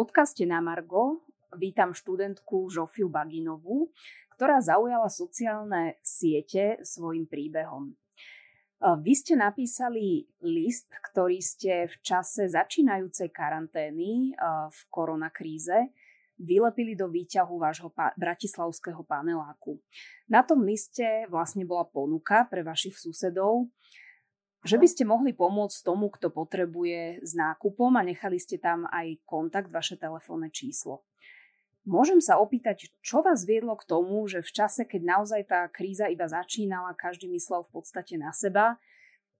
podcaste na Margo vítam študentku Žofiu Baginovú, ktorá zaujala sociálne siete svojim príbehom. Vy ste napísali list, ktorý ste v čase začínajúcej karantény v koronakríze vylepili do výťahu vášho pa- bratislavského paneláku. Na tom liste vlastne bola ponuka pre vašich susedov, že by ste mohli pomôcť tomu, kto potrebuje s nákupom a nechali ste tam aj kontakt, vaše telefónne číslo. Môžem sa opýtať, čo vás viedlo k tomu, že v čase, keď naozaj tá kríza iba začínala, každý myslel v podstate na seba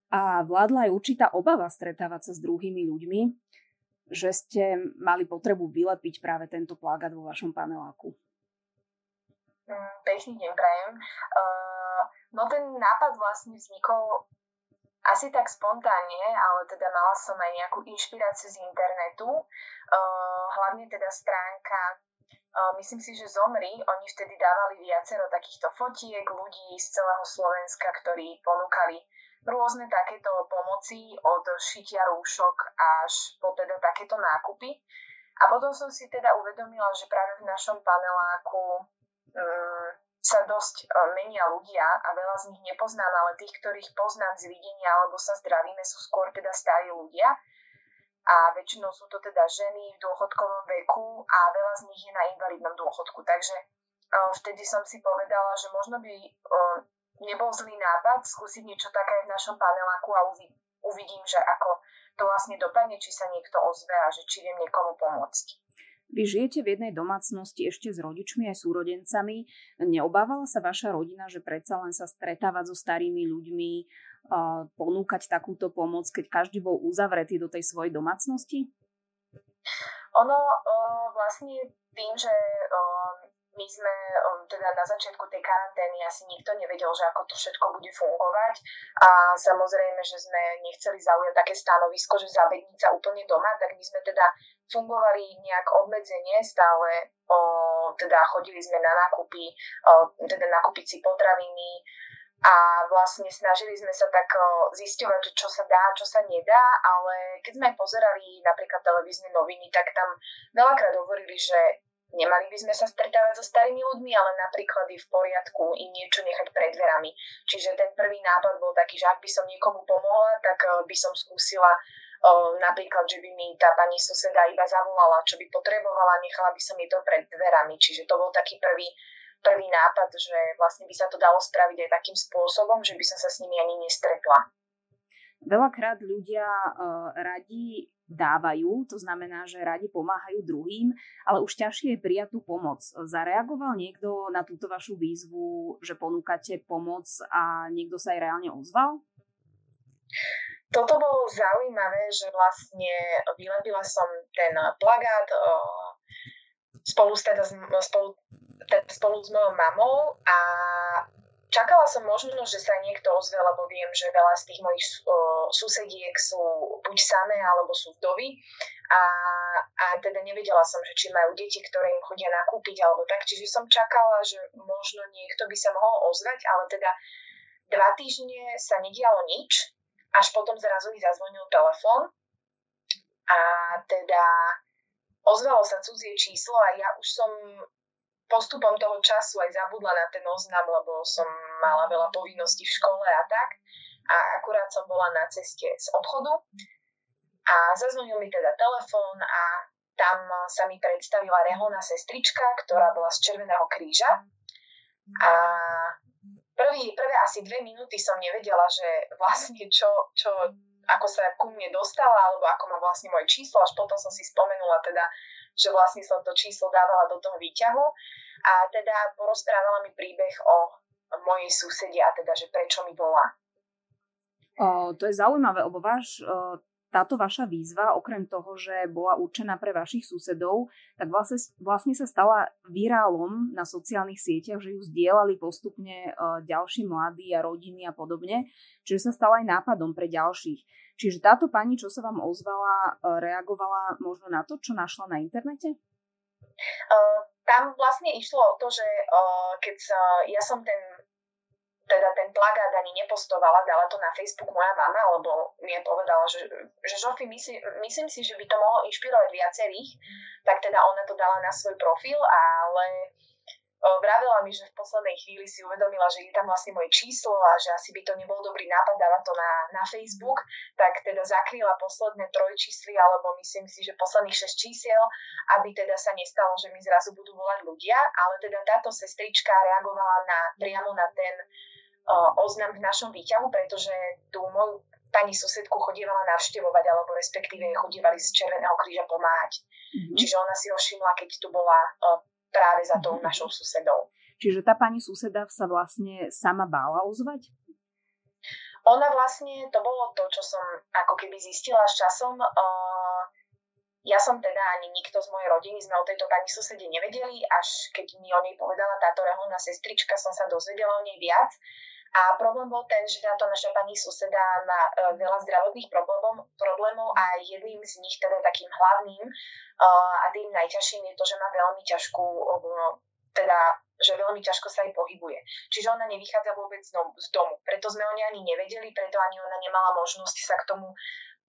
a vládla aj určitá obava stretávať sa s druhými ľuďmi, že ste mali potrebu vylepiť práve tento plagát vo vašom paneláku? Mm, pekný deň prajem. Uh, no ten nápad vlastne vznikol asi tak spontánne, ale teda mala som aj nejakú inšpiráciu z internetu, uh, hlavne teda stránka uh, myslím si, že Zomri, oni vtedy dávali viacero takýchto fotiek ľudí z celého Slovenska, ktorí ponúkali rôzne takéto pomoci od šitia rúšok až po teda takéto nákupy. A potom som si teda uvedomila, že práve v našom paneláku um, sa dosť e, menia ľudia a veľa z nich nepoznám, ale tých, ktorých poznám z videnia alebo sa zdravíme, sú skôr teda starí ľudia a väčšinou sú to teda ženy v dôchodkovom veku a veľa z nich je na invalidnom dôchodku. Takže e, vtedy som si povedala, že možno by e, nebol zlý nápad skúsiť niečo také v našom paneláku a uvidím, že ako to vlastne dopadne, či sa niekto ozve a že či viem niekomu pomôcť. Vy žijete v jednej domácnosti ešte s rodičmi aj súrodencami. Neobávala sa vaša rodina, že predsa len sa stretávať so starými ľuďmi, ponúkať takúto pomoc, keď každý bol uzavretý do tej svojej domácnosti? Ono vlastne tým, že my sme um, teda na začiatku tej karantény asi nikto nevedel, že ako to všetko bude fungovať. A samozrejme, že sme nechceli zaujať také stanovisko, že zabedniť sa úplne doma, tak my sme teda fungovali nejak obmedzenie, stále o, teda chodili sme na nákupy, o, teda nakúpiť si potraviny, a vlastne snažili sme sa tak zisťovať, čo sa dá, čo sa nedá, ale keď sme pozerali napríklad televízne noviny, tak tam veľakrát hovorili, že Nemali by sme sa stretávať so starými ľuďmi, ale napríklad je v poriadku im niečo nechať pred dverami. Čiže ten prvý nápad bol taký, že ak by som niekomu pomohla, tak eh, by som skúsila uh, napríklad, že by mi tá pani suseda iba zavolala, čo by potrebovala, nechala by som jej to pred dverami. Čiže to bol taký prvý, prvý nápad, že vlastne by sa to dalo spraviť aj takým spôsobom, že by som sa s nimi ani nestretla. Veľakrát ľudia uh, radi dávajú, to znamená, že radi pomáhajú druhým, ale už ťažšie je prijať tú pomoc. Zareagoval niekto na túto vašu výzvu, že ponúkate pomoc a niekto sa aj reálne ozval? Toto bolo zaujímavé, že vlastne vylepila som ten plagát spolu, teda, spolu, teda, spolu s mojou mamou a Čakala som možno, že sa niekto ozve, lebo viem, že veľa z tých mojich susediek sú buď samé, alebo sú vdovy. A, a teda nevedela som, že či majú deti, ktoré im chodia nakúpiť, alebo tak. Čiže som čakala, že možno niekto by sa mohol ozvať, ale teda dva týždne sa nedialo nič, až potom zrazu mi zazvonil telefón a teda ozvalo sa cudzie číslo a ja už som postupom toho času aj zabudla na ten oznam, lebo som mala veľa povinností v škole a tak. A akurát som bola na ceste z obchodu a zazvonil mi teda telefón a tam sa mi predstavila reholná sestrička, ktorá bola z Červeného kríža. A prvý, prvé asi dve minúty som nevedela, že vlastne čo, čo, ako sa ku mne dostala, alebo ako má vlastne moje číslo, až potom som si spomenula teda, že vlastne som to číslo dávala do toho výťahu a teda porozprávala mi príbeh o mojej susedi a teda, že prečo mi volá. O, to je zaujímavé, lebo váš, táto vaša výzva, okrem toho, že bola určená pre vašich susedov, tak vlastne, vlastne sa stala virálom na sociálnych sieťach, že ju zdieľali postupne o, ďalší mladí a rodiny a podobne, čiže sa stala aj nápadom pre ďalších. Čiže táto pani, čo sa vám ozvala, reagovala možno na to, čo našla na internete? Uh, tam vlastne išlo o to, že uh, keď sa, ja som ten teda ten plagát ani nepostovala, dala to na Facebook moja mama, lebo mi povedala, že, že Žofi, myslí, myslím si, že by to mohlo inšpirovať viacerých, tak teda ona to dala na svoj profil, ale vravela mi, že v poslednej chvíli si uvedomila, že je tam vlastne moje číslo a že asi by to nebol dobrý nápad dávať to na, na Facebook, tak teda zakryla posledné trojčísly, alebo myslím si, že posledných 6 čísiel, aby teda sa nestalo, že mi zrazu budú volať ľudia, ale teda táto sestrička reagovala na, priamo na ten oznam v našom výťahu, pretože tú moju pani susedku chodievala navštevovať, alebo respektíve chodívali z Červeného kríža pomáhať. Mm-hmm. Čiže ona si ho všimla, keď tu bola práve za tou mhm. našou susedou. Čiže tá pani suseda sa vlastne sama bála ozvať? Ona vlastne, to bolo to, čo som ako keby zistila s časom. Uh, ja som teda ani nikto z mojej rodiny sme o tejto pani susede nevedeli, až keď mi o nej povedala táto reholná sestrička, som sa dozvedela o nej viac. A problém bol ten, že táto naša pani suseda má uh, veľa zdravotných problémov, problémov a jedným z nich, teda takým hlavným uh, a tým najťažším je to, že má veľmi ťažkú, uh, teda že veľmi ťažko sa jej pohybuje. Čiže ona nevychádza vôbec z domu. Preto sme o nej ani nevedeli, preto ani ona nemala možnosť sa k tomu,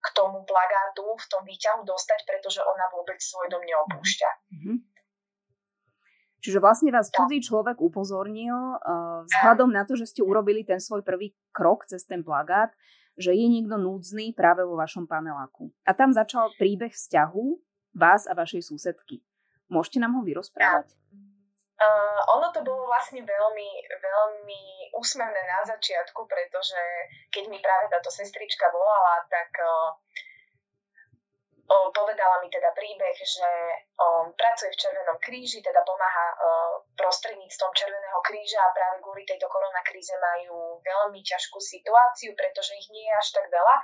k tomu plagátu v tom výťahu dostať, pretože ona vôbec svoj dom neopúšťa. Mm-hmm. Čiže vlastne vás cudzí človek upozornil uh, vzhľadom na to, že ste urobili ten svoj prvý krok cez ten plagát, že je niekto núdzny práve vo vašom paneláku. A tam začal príbeh vzťahu vás a vašej susedky. Môžete nám ho vyrozprávať? Uh, ono to bolo vlastne veľmi, veľmi úsmevné na začiatku, pretože keď mi práve táto sestrička volala, tak uh, povedala mi teda príbeh, že pracuje v Červenom kríži, teda pomáha prostredníctvom Červeného kríža a práve kvôli tejto koronakríze majú veľmi ťažkú situáciu, pretože ich nie je až tak veľa.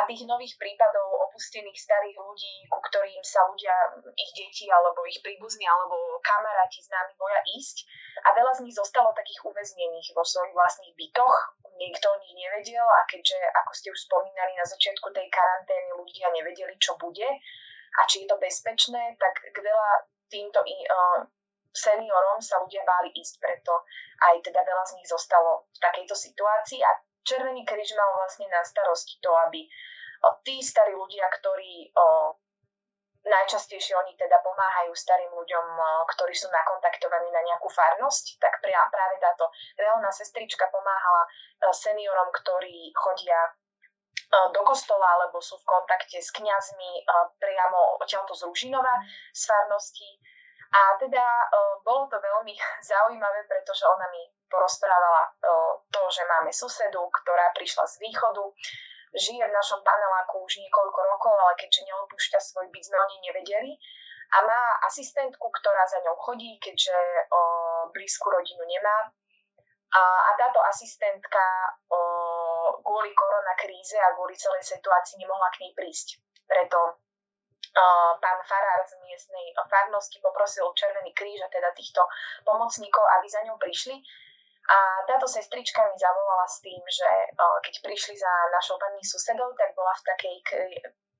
A tých nových prípadov opustených starých ľudí, ku ktorým sa ľudia, ich deti alebo ich príbuzní alebo kamaráti s nami boja ísť. A veľa z nich zostalo takých uväznených vo svojich vlastných bytoch, nikto o nich nevedel a keďže, ako ste už spomínali na začiatku tej karantény, ľudia nevedeli, čo bude a či je to bezpečné, tak k veľa týmto uh, seniorom sa ľudia báli ísť, preto aj teda veľa z nich zostalo v takejto situácii a Červený kríž mal vlastne na starosti to, aby tí starí ľudia, ktorí najčastejšie oni teda pomáhajú starým ľuďom, ktorí sú nakontaktovaní na nejakú farnosť, tak práve táto reálna sestrička pomáhala seniorom, ktorí chodia do kostola alebo sú v kontakte s kňazmi priamo odtiaľto z Ružinova, z farnosti. A teda bolo to veľmi zaujímavé, pretože ona mi porozprávala to, že máme susedu, ktorá prišla z východu, žije v našom paneláku už niekoľko rokov, ale keďže neopúšťa svoj byt, sme o nej nevedeli. A má asistentku, ktorá za ňou chodí, keďže o, blízku rodinu nemá. A, a táto asistentka o, kvôli koronakríze a kvôli celej situácii nemohla k nej prísť. Preto o, pán Farár z miestnej farnosti poprosil Červený kríž a teda týchto pomocníkov, aby za ňou prišli a táto sestrička mi zavolala s tým, že keď prišli za našou pani susedou, tak bola v takej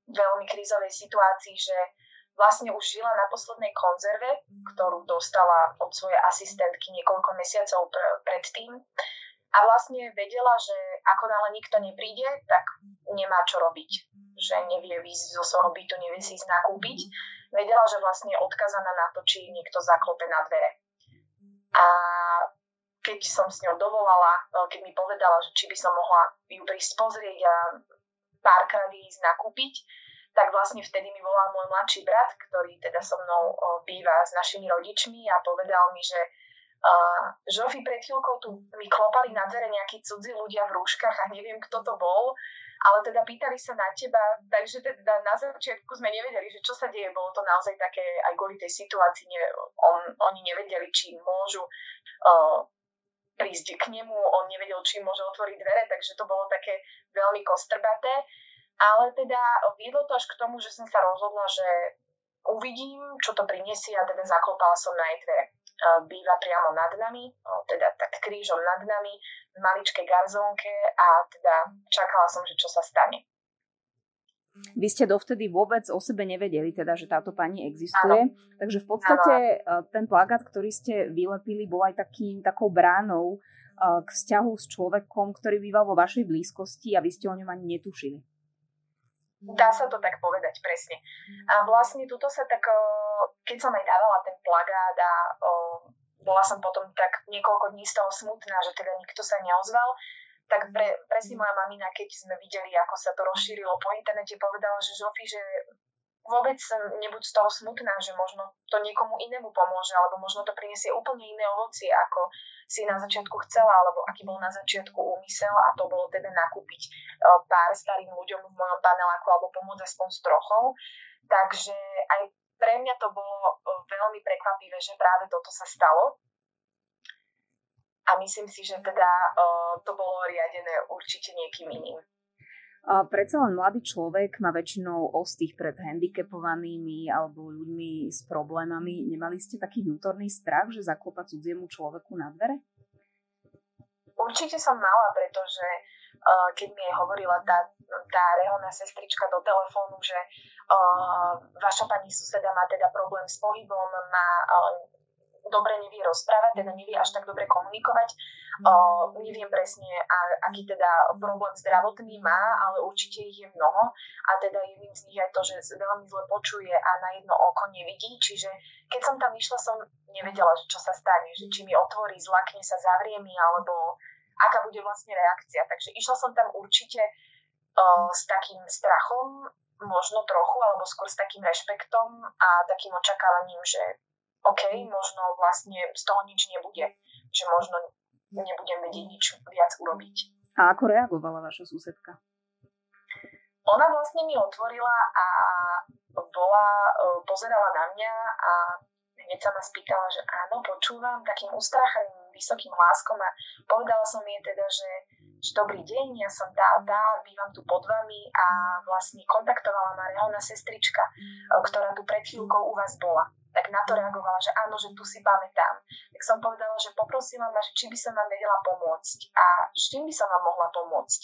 veľmi krízovej situácii, že vlastne už žila na poslednej konzerve, ktorú dostala od svojej asistentky niekoľko mesiacov predtým. A vlastne vedela, že ako nále nikto nepríde, tak nemá čo robiť. Že nevie výjsť zo svojho bytu, nevie si ísť nakúpiť. Vedela, že vlastne je odkazaná na to, či niekto zaklope na dvere. A keď som s ňou dovolala, e, keď mi povedala, že či by som mohla ju prísť pozrieť a párkrát ísť nakúpiť, tak vlastne vtedy mi volal môj mladší brat, ktorý teda so mnou e, býva s našimi rodičmi a povedal mi, že uh, Žofi, pred chvíľkou tu mi klopali na dvere nejakí cudzí ľudia v rúškach a neviem, kto to bol, ale teda pýtali sa na teba, takže teda na začiatku sme nevedeli, že čo sa deje, bolo to naozaj také aj kvôli tej situácii, ne, on, oni nevedeli, či môžu uh, prísť k nemu, on nevedel, či môže otvoriť dvere, takže to bolo také veľmi kostrbaté. Ale teda viedlo to až k tomu, že som sa rozhodla, že uvidím, čo to prinesie a teda zaklopala som na jej dvere. Býva priamo nad nami, teda tak krížom nad nami, v maličkej garzónke a teda čakala som, že čo sa stane. Vy ste dovtedy vôbec o sebe nevedeli, teda, že táto pani existuje. Áno. Takže v podstate Áno. E, ten plagát, ktorý ste vylepili, bol aj takým, takou bránou k vzťahu s človekom, ktorý býval vo vašej blízkosti a vy ste o ňom ani netušili. Dá sa to tak povedať, presne. A vlastne tuto sa tak, keď som aj dávala ten plagát a bola som potom tak niekoľko dní z toho smutná, že teda nikto sa neozval, tak pre, presne moja mamina, keď sme videli, ako sa to rozšírilo po internete, povedala, že Žofi, že vôbec nebuď z toho smutná, že možno to niekomu inému pomôže, alebo možno to priniesie úplne iné ovocie, ako si na začiatku chcela, alebo aký bol na začiatku úmysel a to bolo teda nakúpiť e, pár starým ľuďom v mojom paneláku alebo pomôcť aspoň s trochou. Takže aj pre mňa to bolo e, veľmi prekvapivé, že práve toto sa stalo. A myslím si, že teda uh, to bolo riadené určite niekým iným. A predsa len mladý človek má väčšinou ostých pred handicapovanými alebo ľuďmi s problémami. Nemali ste taký vnútorný strach, že zaklopať cudziemu človeku na dvere? Určite som mala, pretože uh, keď mi hovorila tá, tá reholná sestrička do telefónu, že uh, vaša pani suseda má teda problém s pohybom, má uh, dobre nevie rozprávať, teda nevie až tak dobre komunikovať. Uh, neviem presne, a, aký teda problém zdravotný má, ale určite ich je mnoho a teda jedným z nich je to, že veľmi zle počuje a na jedno oko nevidí, čiže keď som tam išla, som nevedela, čo sa stane, že či mi otvorí, zlakne sa, zavrie mi, alebo aká bude vlastne reakcia. Takže išla som tam určite uh, s takým strachom, možno trochu, alebo skôr s takým rešpektom a takým očakávaním, že OK, možno vlastne z toho nič nebude, že možno nebudem vedieť nič viac urobiť. A ako reagovala vaša susedka? Ona vlastne mi otvorila a bola, e, pozerala na mňa a hneď sa ma spýtala, že áno, počúvam takým ustráchaným vysokým hláskom a povedala som jej teda, že, že dobrý deň, ja som tá, tá, bývam tu pod vami a vlastne kontaktovala ma reálna sestrička, e, ktorá tu pred chvíľkou u vás bola tak na to reagovala, že áno, že tu si pamätám. Tak som povedala, že poprosila ma, či by som vám vedela pomôcť a s čím by som vám mohla pomôcť.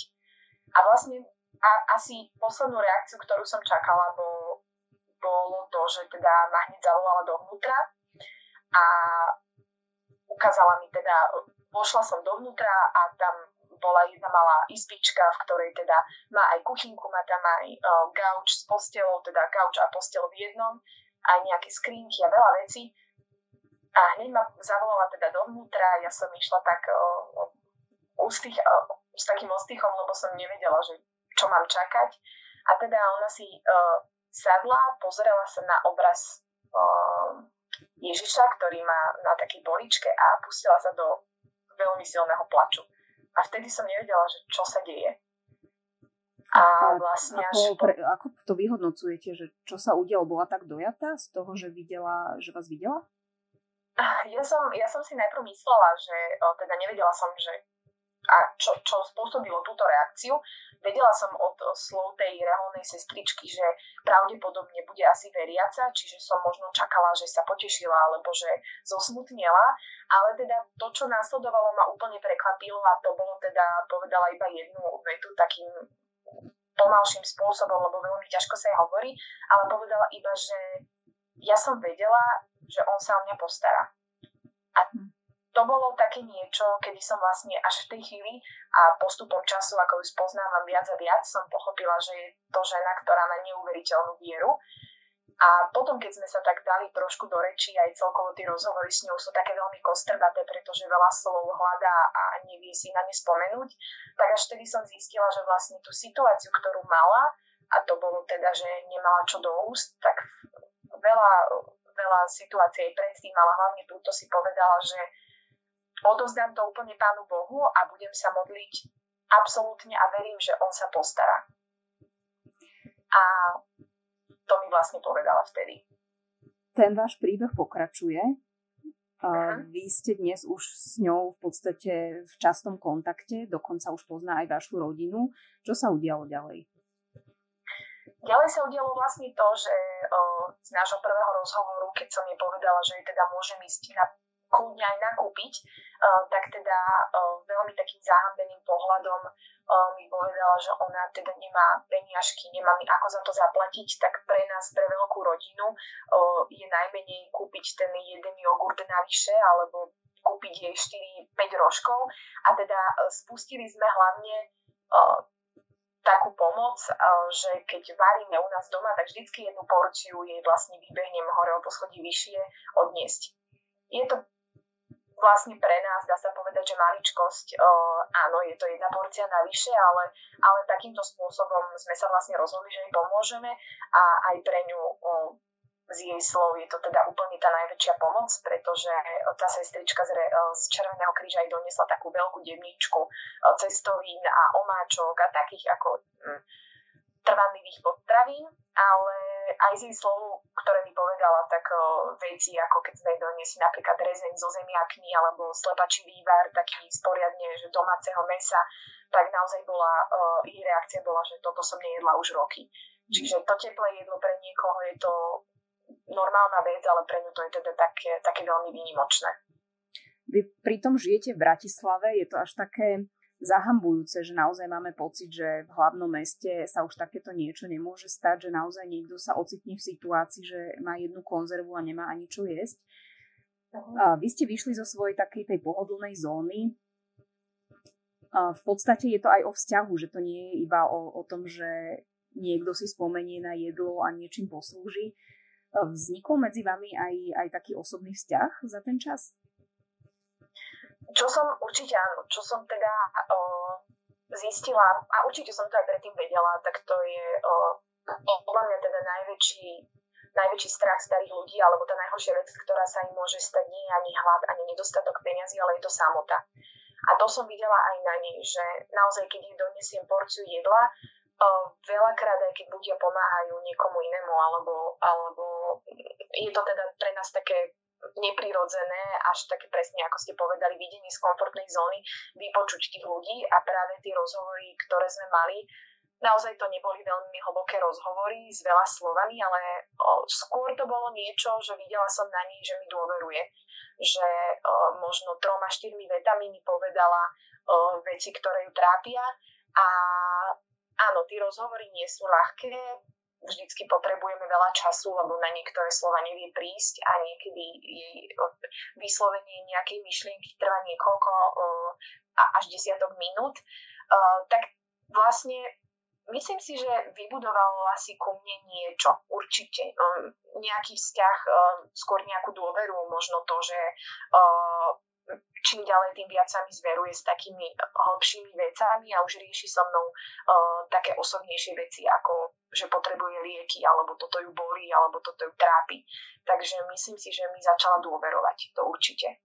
A vlastne a asi poslednú reakciu, ktorú som čakala, bol, bolo to, že teda ma hneď zavolala dovnútra a ukázala mi teda, vošla som dovnútra a tam bola jedna malá izbička, v ktorej teda má aj kuchynku, má tam aj uh, gauč s postelou, teda gauč a postel v jednom aj nejaké skrinky a veľa vecí. A hneď ma zavolala teda dovnútra, ja som išla tak o, o, ústých, o, s takým ostýchom, lebo som nevedela, že čo mám čakať. A teda ona si o, sadla, pozerala sa na obraz o, Ježiša, ktorý má na takej poličke a pustila sa do veľmi silného plaču. A vtedy som nevedela, že čo sa deje. A vlastne ako, až... pre, ako to vyhodnocujete, že čo sa udialo? Bola tak dojatá z toho, že, videla, že vás videla? Ja som, ja som si najprv myslela, že o, teda nevedela som, že a čo, čo spôsobilo túto reakciu. Vedela som od slov tej reholnej sestričky, že pravdepodobne bude asi veriaca, čiže som možno čakala, že sa potešila alebo že zosmutnila, ale teda to, čo následovalo, ma úplne prekvapilo a to bolo teda, povedala iba jednu vetu takým pomalším spôsobom, lebo veľmi ťažko sa jej hovorí, ale povedala iba, že ja som vedela, že on sa o mňa postará. A to bolo také niečo, kedy som vlastne až v tej chvíli a postupom času, ako ju spoznávam viac a viac, som pochopila, že je to žena, ktorá má neuveriteľnú vieru a potom, keď sme sa tak dali trošku do reči, aj celkovo tie rozhovory s ňou sú také veľmi kostrbaté, pretože veľa slov hľadá a nevie si na ne spomenúť, tak až vtedy som zistila, že vlastne tú situáciu, ktorú mala, a to bolo teda, že nemala čo do úst, tak veľa, veľa situácií predtým, ale hlavne túto si povedala, že odozdám to úplne Pánu Bohu a budem sa modliť absolútne a verím, že On sa postará. A to mi vlastne povedala vtedy. Ten váš príbeh pokračuje. Uh-huh. Vy ste dnes už s ňou v podstate v častom kontakte, dokonca už pozná aj vašu rodinu. Čo sa udialo ďalej? Ďalej sa udialo vlastne to, že o, z nášho prvého rozhovoru, keď som jej povedala, že teda môžem ísť na kľudne aj nakúpiť, uh, tak teda uh, veľmi takým zahambeným pohľadom uh, mi povedala, že ona teda nemá peniažky, nemá mi ako za to zaplatiť, tak pre nás, pre veľkú rodinu je najmenej kúpiť ten jeden jogurt navyše, alebo kúpiť jej 4 rožkov a teda spustili sme hlavne takú pomoc, uh, že keď varíme u nás doma, tak vždycky jednu porciu jej vlastne vybehnem hore o poschodí vyššie odniesť. Je to vlastne pre nás, dá sa povedať, že maličkosť, áno, je to jedna porcia navyše, ale, ale takýmto spôsobom sme sa vlastne rozhodli, že jej pomôžeme a aj pre ňu z jej slov je to teda úplne tá najväčšia pomoc, pretože tá sestrička z, z Červeného kríža aj doniesla takú veľkú devničku cestovín a omáčok a takých ako hm, trvanlivých potravín, ale aj z jej slov, ktoré mi povedala, tak uh, veci, ako keď sme doniesli napríklad rezeň zo zemiakmi alebo slepačí vývar, taký sporiadne, že domáceho mesa, tak naozaj bola, uh, jej reakcia bola, že toto som nejedla už roky. Čiže to teplé jedlo pre niekoho je to normálna vec, ale pre ňu to je teda také, také veľmi výnimočné. Vy pritom žijete v Bratislave, je to až také zahambujúce, že naozaj máme pocit, že v hlavnom meste sa už takéto niečo nemôže stať, že naozaj niekto sa ocitne v situácii, že má jednu konzervu a nemá ani čo jesť. Uh-huh. Vy ste vyšli zo svojej takej tej pohodlnej zóny. V podstate je to aj o vzťahu, že to nie je iba o, o tom, že niekto si spomenie na jedlo a niečím poslúži. Vznikol medzi vami aj, aj taký osobný vzťah za ten čas? Čo som určite áno, čo som teda o, zistila, a určite som to aj predtým vedela, tak to je podľa mňa teda najväčší, najväčší strach starých ľudí, alebo tá najhoršia vec, ktorá sa im môže stať, nie je ani hlad, ani nedostatok peniazy, ale je to samota. A to som videla aj na nej, že naozaj, keď jej donesiem porciu jedla, veľakrát aj keď ľudia pomáhajú niekomu inému, alebo, alebo je to teda pre nás také neprirodzené, až také presne, ako ste povedali, videnie z komfortnej zóny, vypočuť tých ľudí a práve tie rozhovory, ktoré sme mali, naozaj to neboli veľmi hlboké rozhovory s veľa slovami, ale o, skôr to bolo niečo, že videla som na nej, že mi dôveruje. Že o, možno troma, štyrmi vetami mi povedala o, veci, ktoré ju trápia a áno, tie rozhovory nie sú ľahké, vždycky potrebujeme veľa času, lebo na niektoré slova nevie prísť a niekedy vyslovenie nejakej myšlienky trvá niekoľko až desiatok minút. Tak vlastne myslím si, že vybudovalo asi ku mne niečo, určite. Nejaký vzťah, skôr nejakú dôveru, možno to, že čím ďalej, tým viac sa mi zveruje s takými hlbšími vecami a už rieši so mnou uh, také osobnejšie veci, ako že potrebuje lieky, alebo toto ju bolí, alebo toto ju trápi. Takže myslím si, že mi začala dôverovať, to určite.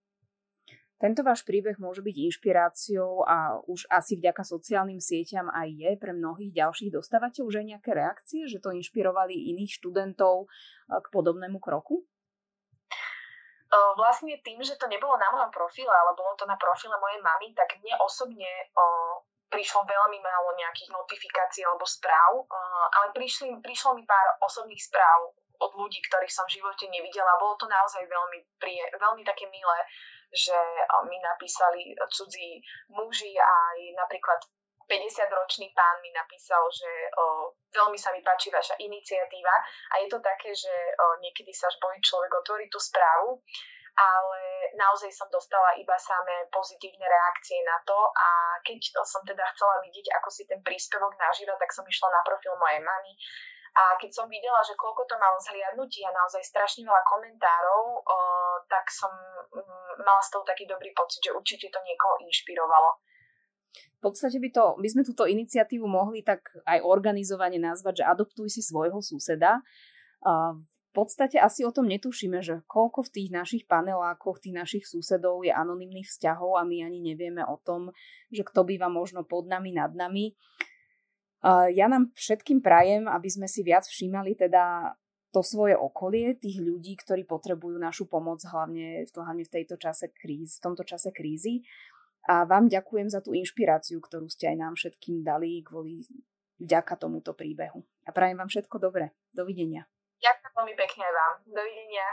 Tento váš príbeh môže byť inšpiráciou a už asi vďaka sociálnym sieťam aj je pre mnohých ďalších. Dostávate už aj nejaké reakcie, že to inšpirovali iných študentov k podobnému kroku? vlastne tým, že to nebolo na mojom profile, ale bolo to na profile mojej mamy, tak mne osobne prišlo veľmi málo nejakých notifikácií alebo správ, ale prišli, prišlo mi pár osobných správ od ľudí, ktorých som v živote nevidela. Bolo to naozaj veľmi, prie, veľmi také milé, že mi napísali cudzí muži aj napríklad 50-ročný pán mi napísal, že o, veľmi sa mi páči vaša iniciatíva a je to také, že o, niekedy sa až bojí človek otvoriť tú správu, ale naozaj som dostala iba samé pozitívne reakcie na to a keď som teda chcela vidieť, ako si ten príspevok nažíva, tak som išla na profil mojej mamy a keď som videla, že koľko to malo zhliadnutí a naozaj strašne veľa komentárov, o, tak som m, mm, mala z toho taký dobrý pocit, že určite to niekoho inšpirovalo. V podstate by, to, by sme túto iniciatívu mohli tak aj organizovane nazvať, že adoptuj si svojho suseda. V podstate asi o tom netušíme, že koľko v tých našich panelákoch, tých našich susedov je anonimných vzťahov a my ani nevieme o tom, že kto býva možno pod nami, nad nami. Ja nám všetkým prajem, aby sme si viac všímali teda to svoje okolie, tých ľudí, ktorí potrebujú našu pomoc, hlavne, hlavne v, tejto čase kríz, v tomto čase krízy. A vám ďakujem za tú inšpiráciu, ktorú ste aj nám všetkým dali kvôli vďaka tomuto príbehu. A prajem vám všetko dobré. Dovidenia. Ďakujem veľmi pekne vám. Dovidenia.